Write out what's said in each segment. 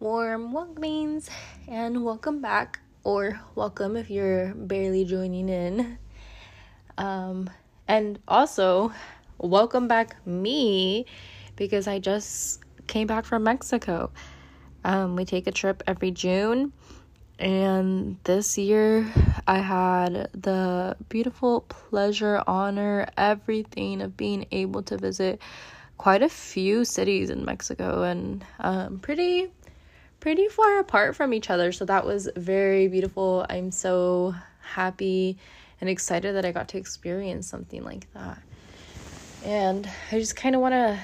warm welcomings and welcome back, or welcome if you're barely joining in. Um, and also, welcome back me because I just came back from Mexico. Um, we take a trip every June, and this year I had the beautiful pleasure, honor, everything of being able to visit quite a few cities in Mexico and um, pretty pretty far apart from each other. So that was very beautiful. I'm so happy and excited that I got to experience something like that. And I just kind of want to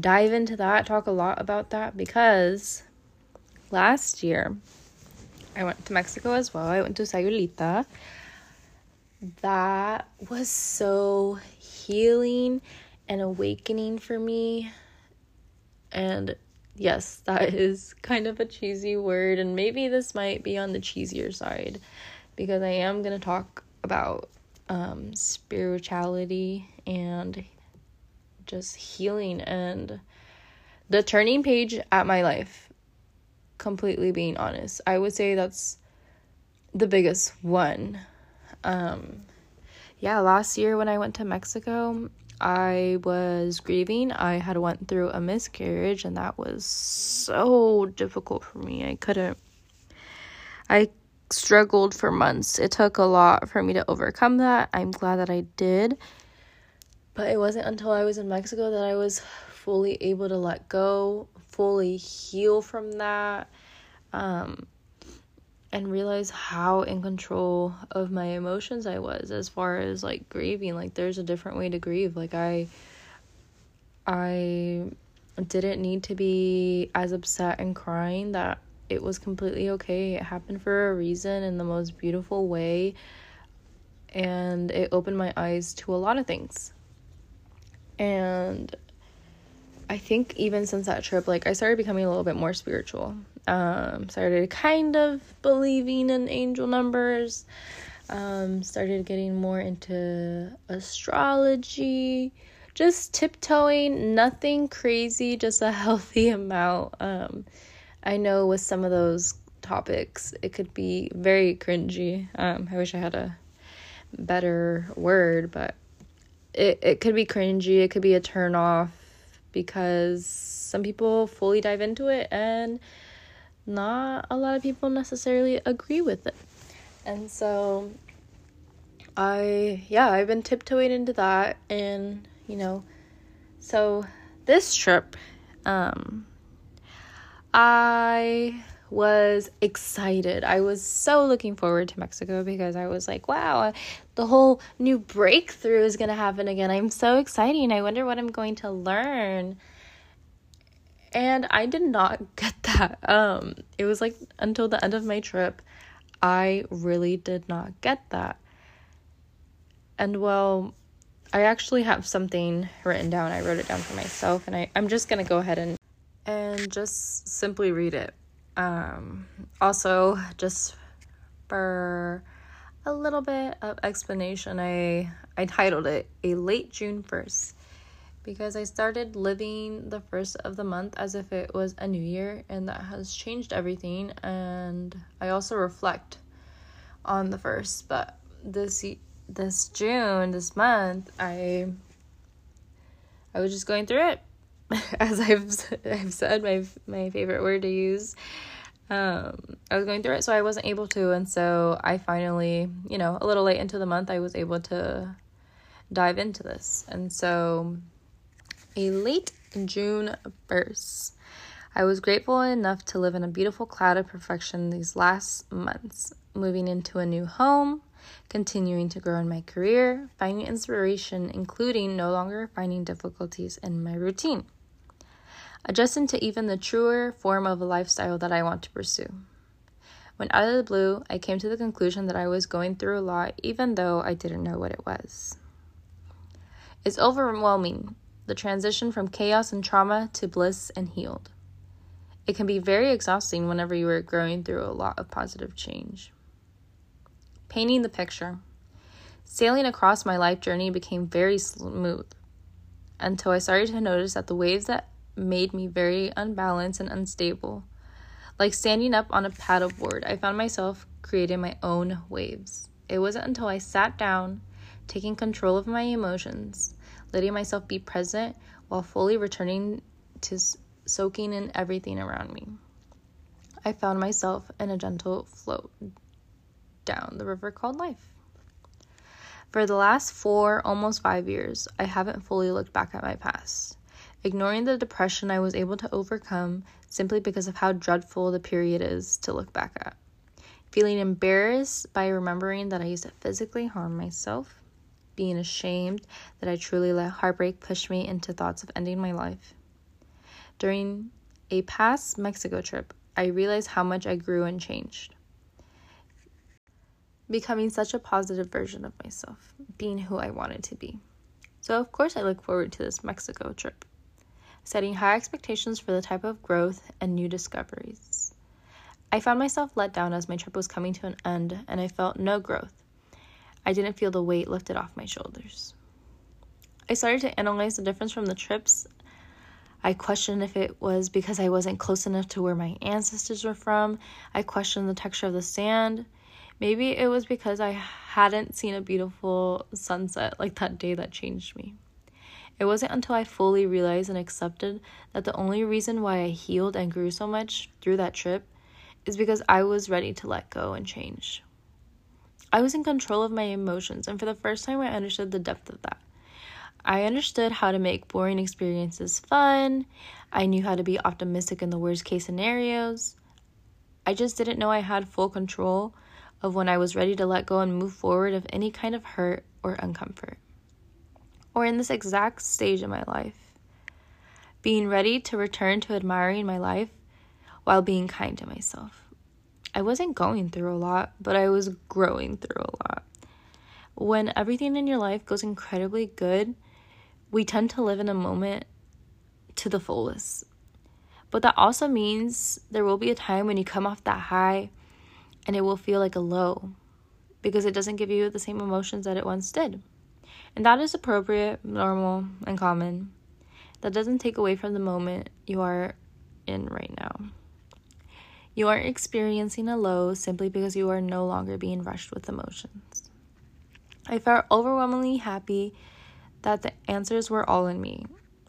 dive into that, talk a lot about that because last year I went to Mexico as well. I went to Sayulita. That was so healing and awakening for me. And yes, that is kind of a cheesy word, and maybe this might be on the cheesier side because I am going to talk about um, spirituality and just healing and the turning page at my life. Completely being honest, I would say that's the biggest one. Um, yeah, last year when I went to Mexico, I was grieving. I had went through a miscarriage and that was so difficult for me. I couldn't I struggled for months. It took a lot for me to overcome that. I'm glad that I did. But it wasn't until I was in Mexico that I was fully able to let go, fully heal from that. Um and realize how in control of my emotions I was as far as like grieving. Like there's a different way to grieve. Like I I didn't need to be as upset and crying that it was completely okay. It happened for a reason in the most beautiful way. And it opened my eyes to a lot of things. And I think even since that trip, like I started becoming a little bit more spiritual. Um, started kind of believing in angel numbers. Um, started getting more into astrology. Just tiptoeing, nothing crazy, just a healthy amount. Um, I know with some of those topics, it could be very cringy. Um, I wish I had a better word, but it, it could be cringy. It could be a turn off because some people fully dive into it and not a lot of people necessarily agree with it. And so I yeah, I've been tiptoeing into that and, you know, so this trip um I was excited. I was so looking forward to Mexico because I was like, wow, the whole new breakthrough is going to happen again. I'm so excited. I wonder what I'm going to learn. And I did not get that. Um it was like until the end of my trip I really did not get that. And well, I actually have something written down. I wrote it down for myself and I I'm just to go ahead and and just simply read it. Um, also, just for a little bit of explanation, I I titled it "A Late June 1st because I started living the first of the month as if it was a new year, and that has changed everything. And I also reflect on the first, but this this June, this month, I I was just going through it as I've I've said my my favorite word to use. Um, I was going through it, so I wasn't able to, and so I finally, you know, a little late into the month, I was able to dive into this, and so a late June first. I was grateful enough to live in a beautiful cloud of perfection these last months, moving into a new home, continuing to grow in my career, finding inspiration, including no longer finding difficulties in my routine adjusting to even the truer form of a lifestyle that I want to pursue. When out of the blue, I came to the conclusion that I was going through a lot, even though I didn't know what it was. It's overwhelming, the transition from chaos and trauma to bliss and healed. It can be very exhausting whenever you are going through a lot of positive change. Painting the picture. Sailing across my life journey became very smooth until I started to notice that the waves that made me very unbalanced and unstable. Like standing up on a paddleboard, I found myself creating my own waves. It wasn't until I sat down, taking control of my emotions, letting myself be present while fully returning to soaking in everything around me. I found myself in a gentle float down the river called life. For the last four, almost five years, I haven't fully looked back at my past, ignoring the depression I was able to overcome simply because of how dreadful the period is to look back at. Feeling embarrassed by remembering that I used to physically harm myself, being ashamed that I truly let heartbreak push me into thoughts of ending my life. During a past Mexico trip, I realized how much I grew and changed. Becoming such a positive version of myself, being who I wanted to be. So, of course, I look forward to this Mexico trip, setting high expectations for the type of growth and new discoveries. I found myself let down as my trip was coming to an end and I felt no growth. I didn't feel the weight lifted off my shoulders. I started to analyze the difference from the trips I questioned if it was because I wasn't close enough to where my ancestors were from. I questioned the texture of the sand. Maybe it was because I hadn't seen a beautiful sunset like that day that changed me. It wasn't until I fully realized and accepted that the only reason why I healed and grew so much through that trip is because I was ready to let go and change. I was in control of my emotions, and for the first time, I understood the depth of that. I understood how to make boring experiences fun. I knew how to be optimistic in the worst case scenarios. I just didn't know I had full control of when I was ready to let go and move forward of any kind of hurt or uncomfort. Or in this exact stage of my life, being ready to return to admiring my life while being kind to myself. I wasn't going through a lot, but I was growing through a lot. When everything in your life goes incredibly good, we tend to live in a moment to the fullest. But that also means there will be a time when you come off that high and it will feel like a low because it doesn't give you the same emotions that it once did. And that is appropriate, normal, and common. That doesn't take away from the moment you are in right now. You aren't experiencing a low simply because you are no longer being rushed with emotions. I felt overwhelmingly happy that the answers were all in me.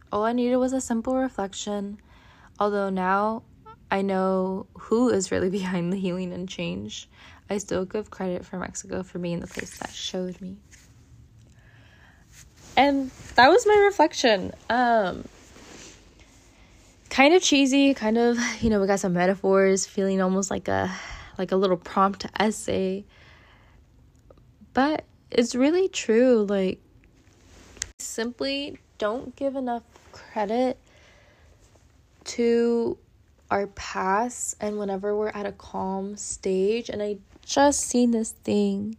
All I needed was a simple reflection, although now I know who is really behind the healing and change. I still give credit for Mexico for being the place that showed me. And that was my reflection. Um kind of cheesy, kind of, you know, we got some metaphors, feeling almost like a like a little prompt essay. But it's really true like simply don't give enough credit to our past and whenever we're at a calm stage and i just seen this thing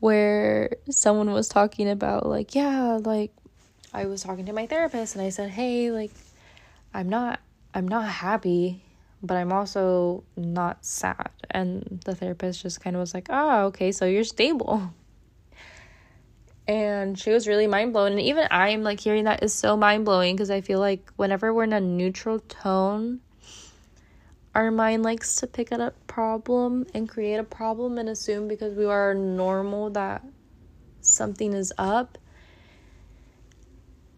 where someone was talking about like yeah like i was talking to my therapist and i said hey like i'm not i'm not happy but i'm also not sad. And the therapist just kind of was like oh okay so you're stable. And she was really mind blown and even i'm like hearing that is so mind blowing because i feel like whenever we're in a neutral tone our mind likes to pick at a problem and create a problem and assume because we are normal that something is up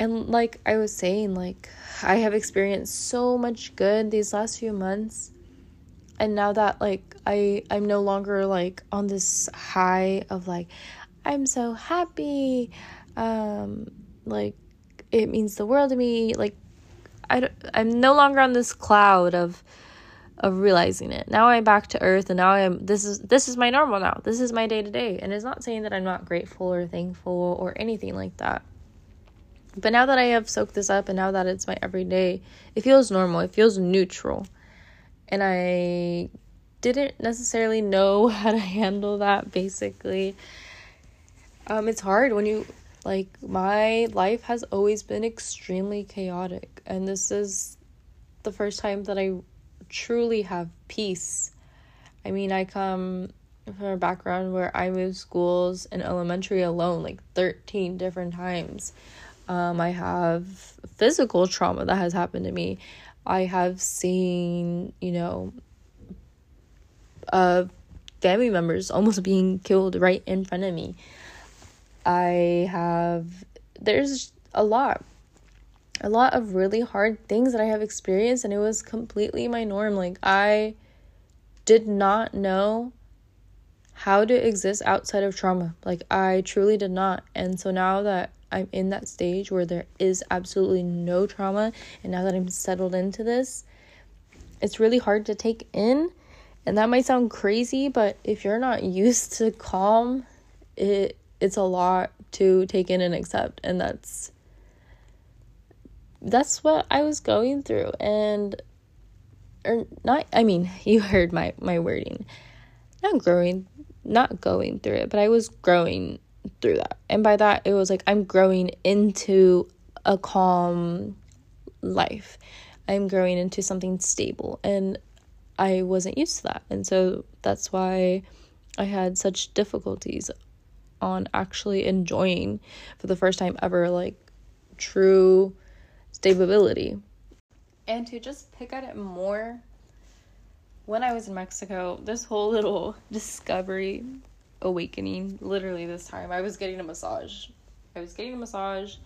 and like i was saying like i have experienced so much good these last few months and now that like i i'm no longer like on this high of like I'm so happy. Um, like it means the world to me. Like I I'm no longer on this cloud of of realizing it. Now I'm back to earth and now I'm this is this is my normal now. This is my day to day. And it's not saying that I'm not grateful or thankful or anything like that. But now that I have soaked this up and now that it's my everyday, it feels normal. It feels neutral. And I didn't necessarily know how to handle that basically um, it's hard when you like my life has always been extremely chaotic and this is the first time that I truly have peace. I mean, I come from a background where I moved schools in elementary alone like 13 different times. Um, I have physical trauma that has happened to me. I have seen, you know, of family members almost being killed right in front of me. I have, there's a lot, a lot of really hard things that I have experienced, and it was completely my norm. Like, I did not know how to exist outside of trauma. Like, I truly did not. And so now that I'm in that stage where there is absolutely no trauma, and now that I'm settled into this, it's really hard to take in. And that might sound crazy, but if you're not used to calm, it it's a lot to take in and accept. And that's that's what I was going through. And or not I mean, you heard my my wording. Not growing not going through it, but I was growing through that. And by that, it was like I'm growing into a calm life. I'm growing into something stable. And I wasn't used to that. And so that's why I had such difficulties on actually enjoying for the first time ever like true stability. And to just pick at it more when I was in Mexico, this whole little discovery awakening literally this time. I was getting a massage. I was getting a massage.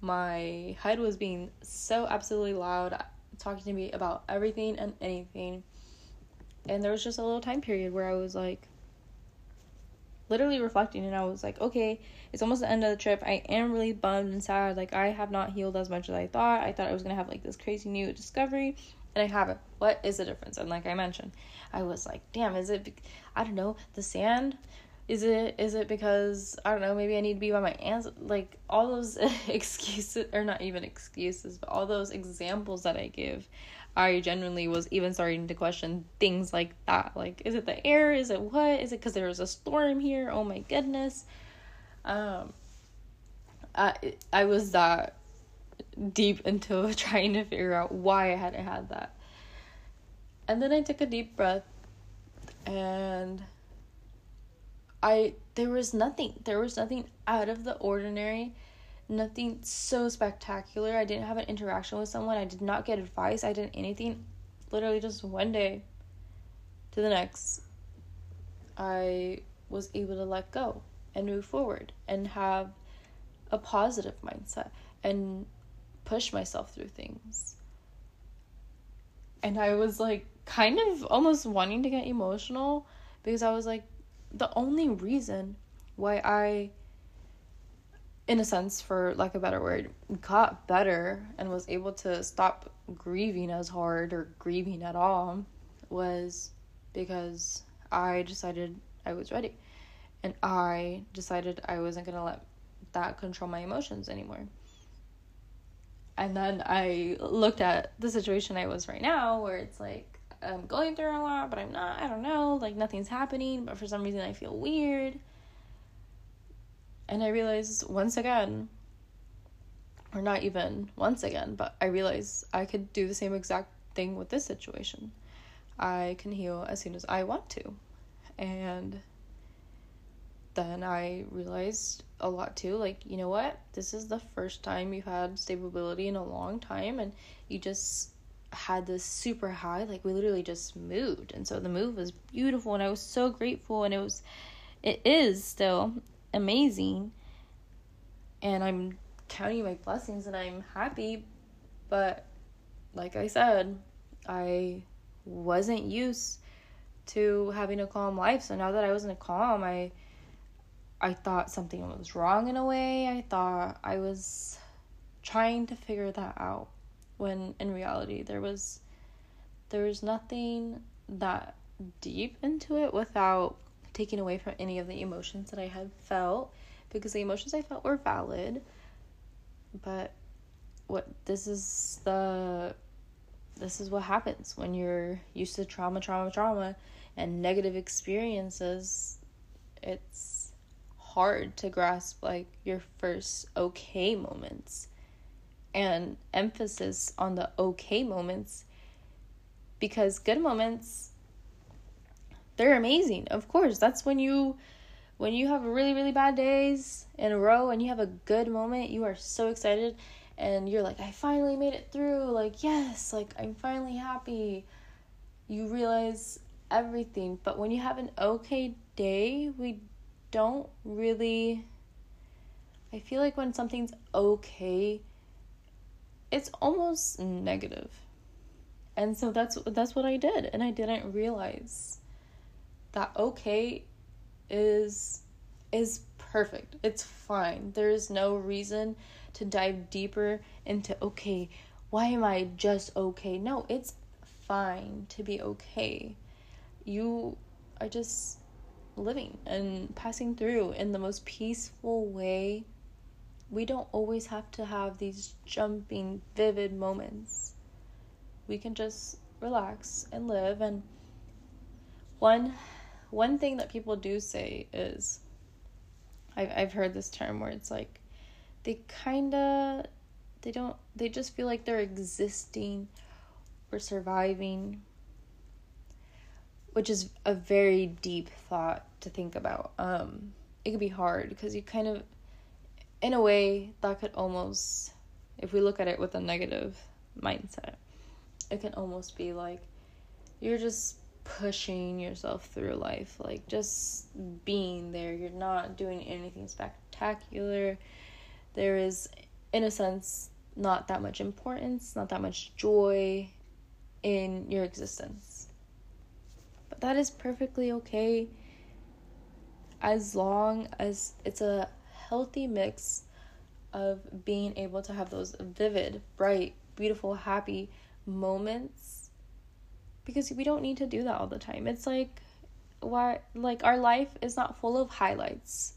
My head was being so absolutely loud, talking to me about everything and anything. And there was just a little time period where I was like, literally reflecting, and I was like, okay, it's almost the end of the trip. I am really bummed and sad. Like, I have not healed as much as I thought. I thought I was gonna have like this crazy new discovery, and I haven't. What is the difference? And like I mentioned, I was like, damn, is it? I don't know. The sand. Is it? Is it because I don't know? Maybe I need to be by my aunts. Like all those excuses, or not even excuses, but all those examples that I give. I genuinely was even starting to question things like that. Like, is it the air? Is it what? Is it because there was a storm here? Oh my goodness. Um, I I was that deep into trying to figure out why I hadn't had that. And then I took a deep breath and I there was nothing. There was nothing out of the ordinary. Nothing so spectacular. I didn't have an interaction with someone. I did not get advice. I didn't anything. Literally just one day to the next I was able to let go and move forward and have a positive mindset and push myself through things. And I was like kind of almost wanting to get emotional because I was like the only reason why I in a sense for lack of a better word got better and was able to stop grieving as hard or grieving at all was because I decided I was ready and I decided I wasn't going to let that control my emotions anymore and then I looked at the situation I was right now where it's like I'm going through a lot, but I'm not, I don't know, like nothing's happening, but for some reason I feel weird. And I realized once again, or not even once again, but I realized I could do the same exact thing with this situation. I can heal as soon as I want to. And then I realized a lot too. Like, you know what? This is the first time you've had stability in a long time and you just had this super high like we literally just moved. And so the move was beautiful and I was so grateful and it was it is still amazing. And I'm counting my blessings and I'm happy. But like I said I wasn't used to having a calm life. So now that I was in a calm I I thought something was wrong in a way. I thought I was trying to figure that out when in reality there was there was nothing that deep into it without taking away from any of the emotions that I had felt because the emotions I felt were valid. But what this is the this is what happens when you're used to trauma, trauma, trauma and negative experiences. It's hard to grasp like your first okay moments. And emphasis on the okay moments because good moments they're amazing of course. That's when you when you have really really bad days in a row and you have a good moment you are so excited and you're like i finally made it through like yes like i'm finally happy. You realize everything. But when you have an okay day, we don't really. I feel like when something's okay, it's almost negative. And so that's that's what I did and I didn't realize that okay is is perfect. It's fine. There is no reason to dive deeper into okay, why am I just okay? No, it's fine to be okay. You are just living and passing through in the most peaceful way. We don't always have to have these jumping, vivid moments. We can just relax and live and one one thing that people do say is I've I've heard this term where it's like they kind of they don't they just feel like they're existing or surviving which is a very deep thought to think about um it could be hard because you kind of in a way that could almost if we look at it with a negative mindset it can almost be like you're just pushing yourself through life, like just being there. You're not doing anything spectacular. There is, in a sense, not that much importance, not that much joy in your existence. That is perfectly okay as long as it's a healthy mix of being able to have those vivid, bright, beautiful, happy moments because we don't need to do that all the time. It's like why like our life is not full of highlights.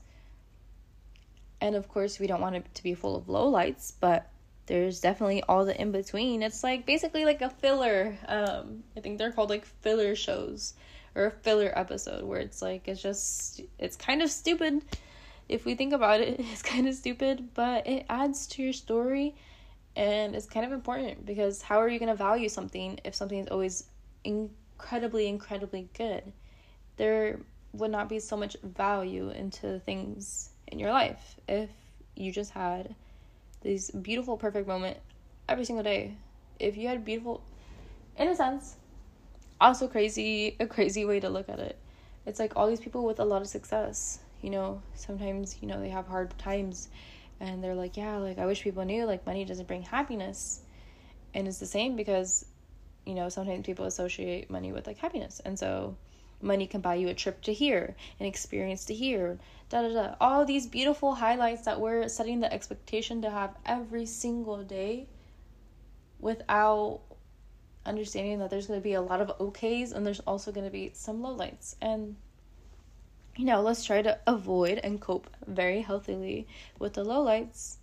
And of course, we don't want it to be full of lowlights, but there's definitely all the in between. It's like basically like a filler. Um, I think they're called like filler shows or a filler episode where it's like it's just it's kind of stupid if we think about it. It's kind of stupid, but it adds to your story and it's kind of important because how are you going to value something if something is always incredibly, incredibly good, there would not be so much value into things in your life if you just had these beautiful, perfect moment every single day. If you had beautiful, in a sense, also crazy, a crazy way to look at it. It's like all these people with a lot of success, you know, sometimes, you know, they have hard times and they're like, yeah, like I wish people knew like money doesn't bring happiness. And it's the same because you know, sometimes people associate money with like happiness. And so money can buy you a trip to here, an experience to here, da da da. All these beautiful highlights that we're setting the expectation to have every single day without understanding that there's going to be a lot of okays and there's also going to be some lowlights. And you know, let's try to avoid and cope very healthily with the lowlights.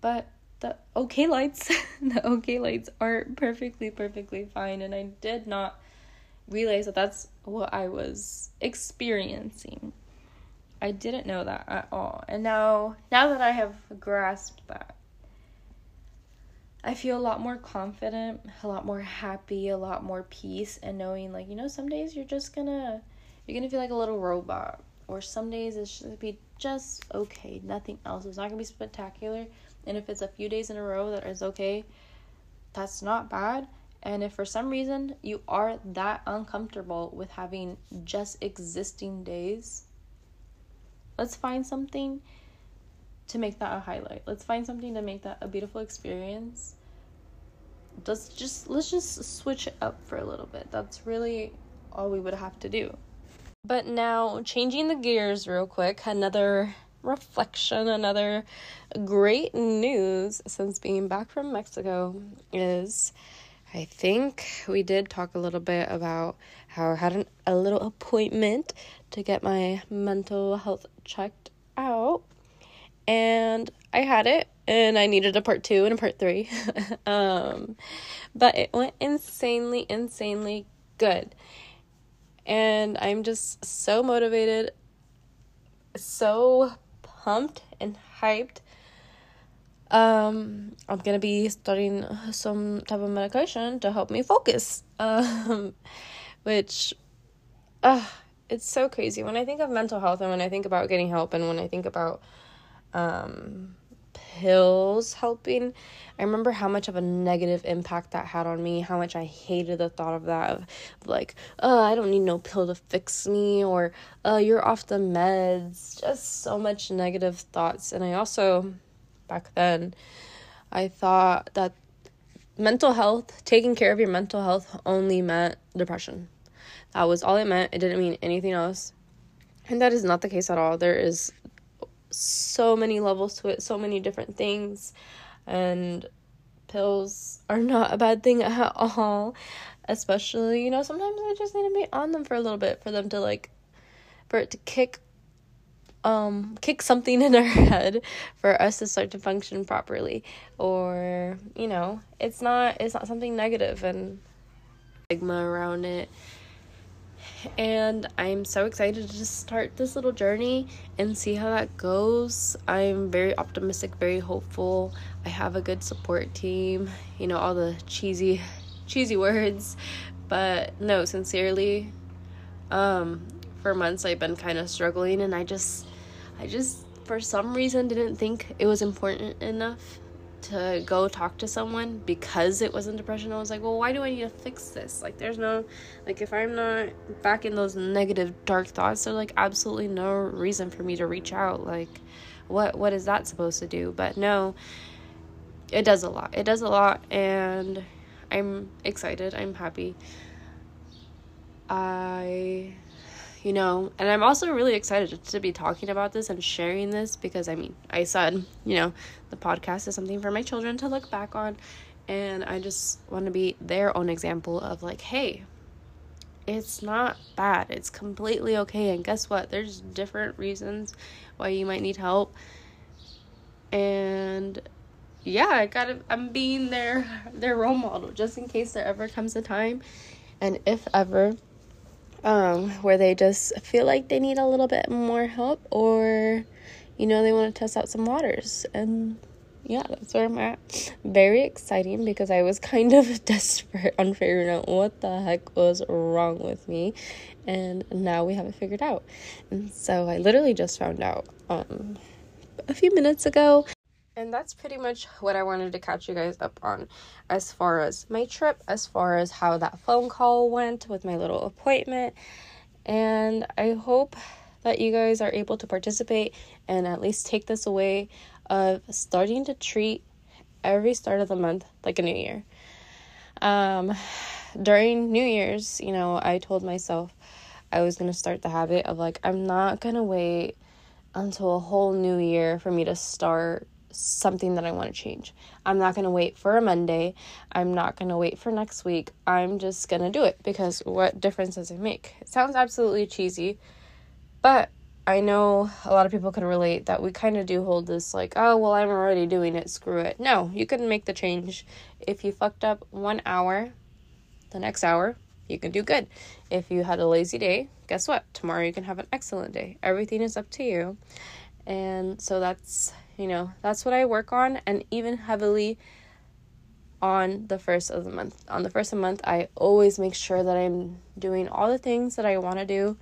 But the okay lights the okay lights are perfectly perfectly fine and i did not realize that that's what i was experiencing i didn't know that at all and now now that i have grasped that i feel a lot more confident a lot more happy a lot more peace and knowing like you know some days you're just gonna you're gonna feel like a little robot or some days it's gonna be just okay nothing else it's not gonna be spectacular and if it's a few days in a row that is okay, that's not bad. And if for some reason you are that uncomfortable with having just existing days, let's find something to make that a highlight. Let's find something to make that a beautiful experience. Let's just let's just switch it up for a little bit. That's really all we would have to do. But now changing the gears real quick, another reflection, another great news since being back from Mexico is I think we did talk a little bit about how I had an, a little appointment to get my mental health checked out. And I had it, and I needed a part two and a part three. um, but it went insanely, insanely good. And I'm just so motivated, so pumped and hyped. Um, I'm gonna be starting some type of medication to help me focus. Um, which, uh, it's so crazy when I think of mental health and when I think about getting help and when I think about um pills helping. I remember how much of a negative impact that had on me, how much I hated the thought of that of like, oh, I don't need no pill to fix me or uh you're off the meds. Just so much negative thoughts. And I also back then I thought that mental health, taking care of your mental health only meant depression. That was all it meant. It didn't mean anything else. And that is not the case at all. There is so many levels to it, so many different things. And pills are not a bad thing at all. Especially, you know, sometimes I just need to be on them for a little bit for them to like for it to kick um kick something in our head for us to start to function properly or you know it's not it's not something negative and stigma around it and I'm so excited to just start this little journey and see how that goes. I'm very optimistic, very hopeful. I have a good support team, you know, all the cheesy cheesy words, but no, sincerely um for months I've been kind of struggling and I just I just for some reason didn't think it was important enough to go talk to someone because it wasn't depression. I was like, well, why do I need to fix this? Like, there's no, like, if I'm not back in those negative, dark thoughts, there's like absolutely no reason for me to reach out. Like, what what is that supposed to do? But no, it does a lot. It does a lot, and I'm excited. I'm happy. I you know? And i'm also really excited to be talking about this and sharing this because i mean i said you know the podcast is something for my children to look back on. And i just want to be their own example of like hey it's not bad. It's completely okay. And guess what? There's different reasons why you might need help. And yeah i gotta i'm being their their role model just in case there ever comes a time. And if ever um, where they just feel like they need a little bit more help or, you know, they want to test out some waters. And yeah, that's where I'm at. Very exciting because I was kind of desperate on figuring out what the heck was wrong with me. And now we have it figured out. And so I literally just found out um, a few minutes ago. And that's pretty much what I wanted to catch you guys up on as far as my trip, as far as how that phone call went with my little appointment. And I hope that you guys are able to participate and at least take this away of starting to treat every start of the month like a new year. Um, during New Year's, you know, I told myself I was going to start the habit of like, I'm not going to wait until a whole new year for me to start something that I want to change. I'm not going to wait for a Monday. I'm not going to wait for next week. I'm just going to do it because what difference does it make? It sounds absolutely cheesy, but I know a lot of people can relate that we kind of do hold this like, oh, well, I'm already doing it, screw it. No, you can make the change. If you fucked up one hour, the next hour, you can do good. If you had a lazy day, guess what? Tomorrow you can have an excellent day. Everything is up to you. And so that's you know, that's what I work on, and even heavily on the first of the month. On the first of the month, I always make sure that I'm doing all the things that I want to do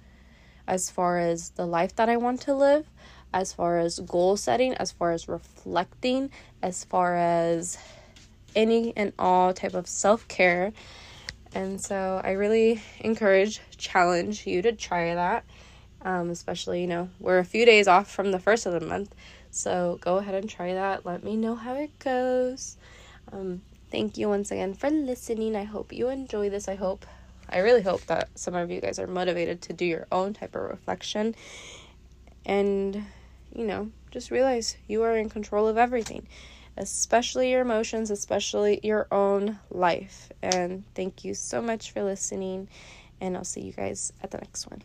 as far as the life that I want to live, as far as goal setting, as far as reflecting, as far as any and all type of self care. And so I really encourage, challenge you to try that. Um, especially, you know, we're a few days off from the first of the month. So go ahead and try that. Let me know how it goes. Um, thank you once again for listening. I hope you enjoy this. I hope, I really hope that some of you guys are motivated to do your own type of reflection and, you know, just realize you are in control of everything, especially your emotions, especially your own life. And thank you so much for listening, and I'll see you guys at the next one.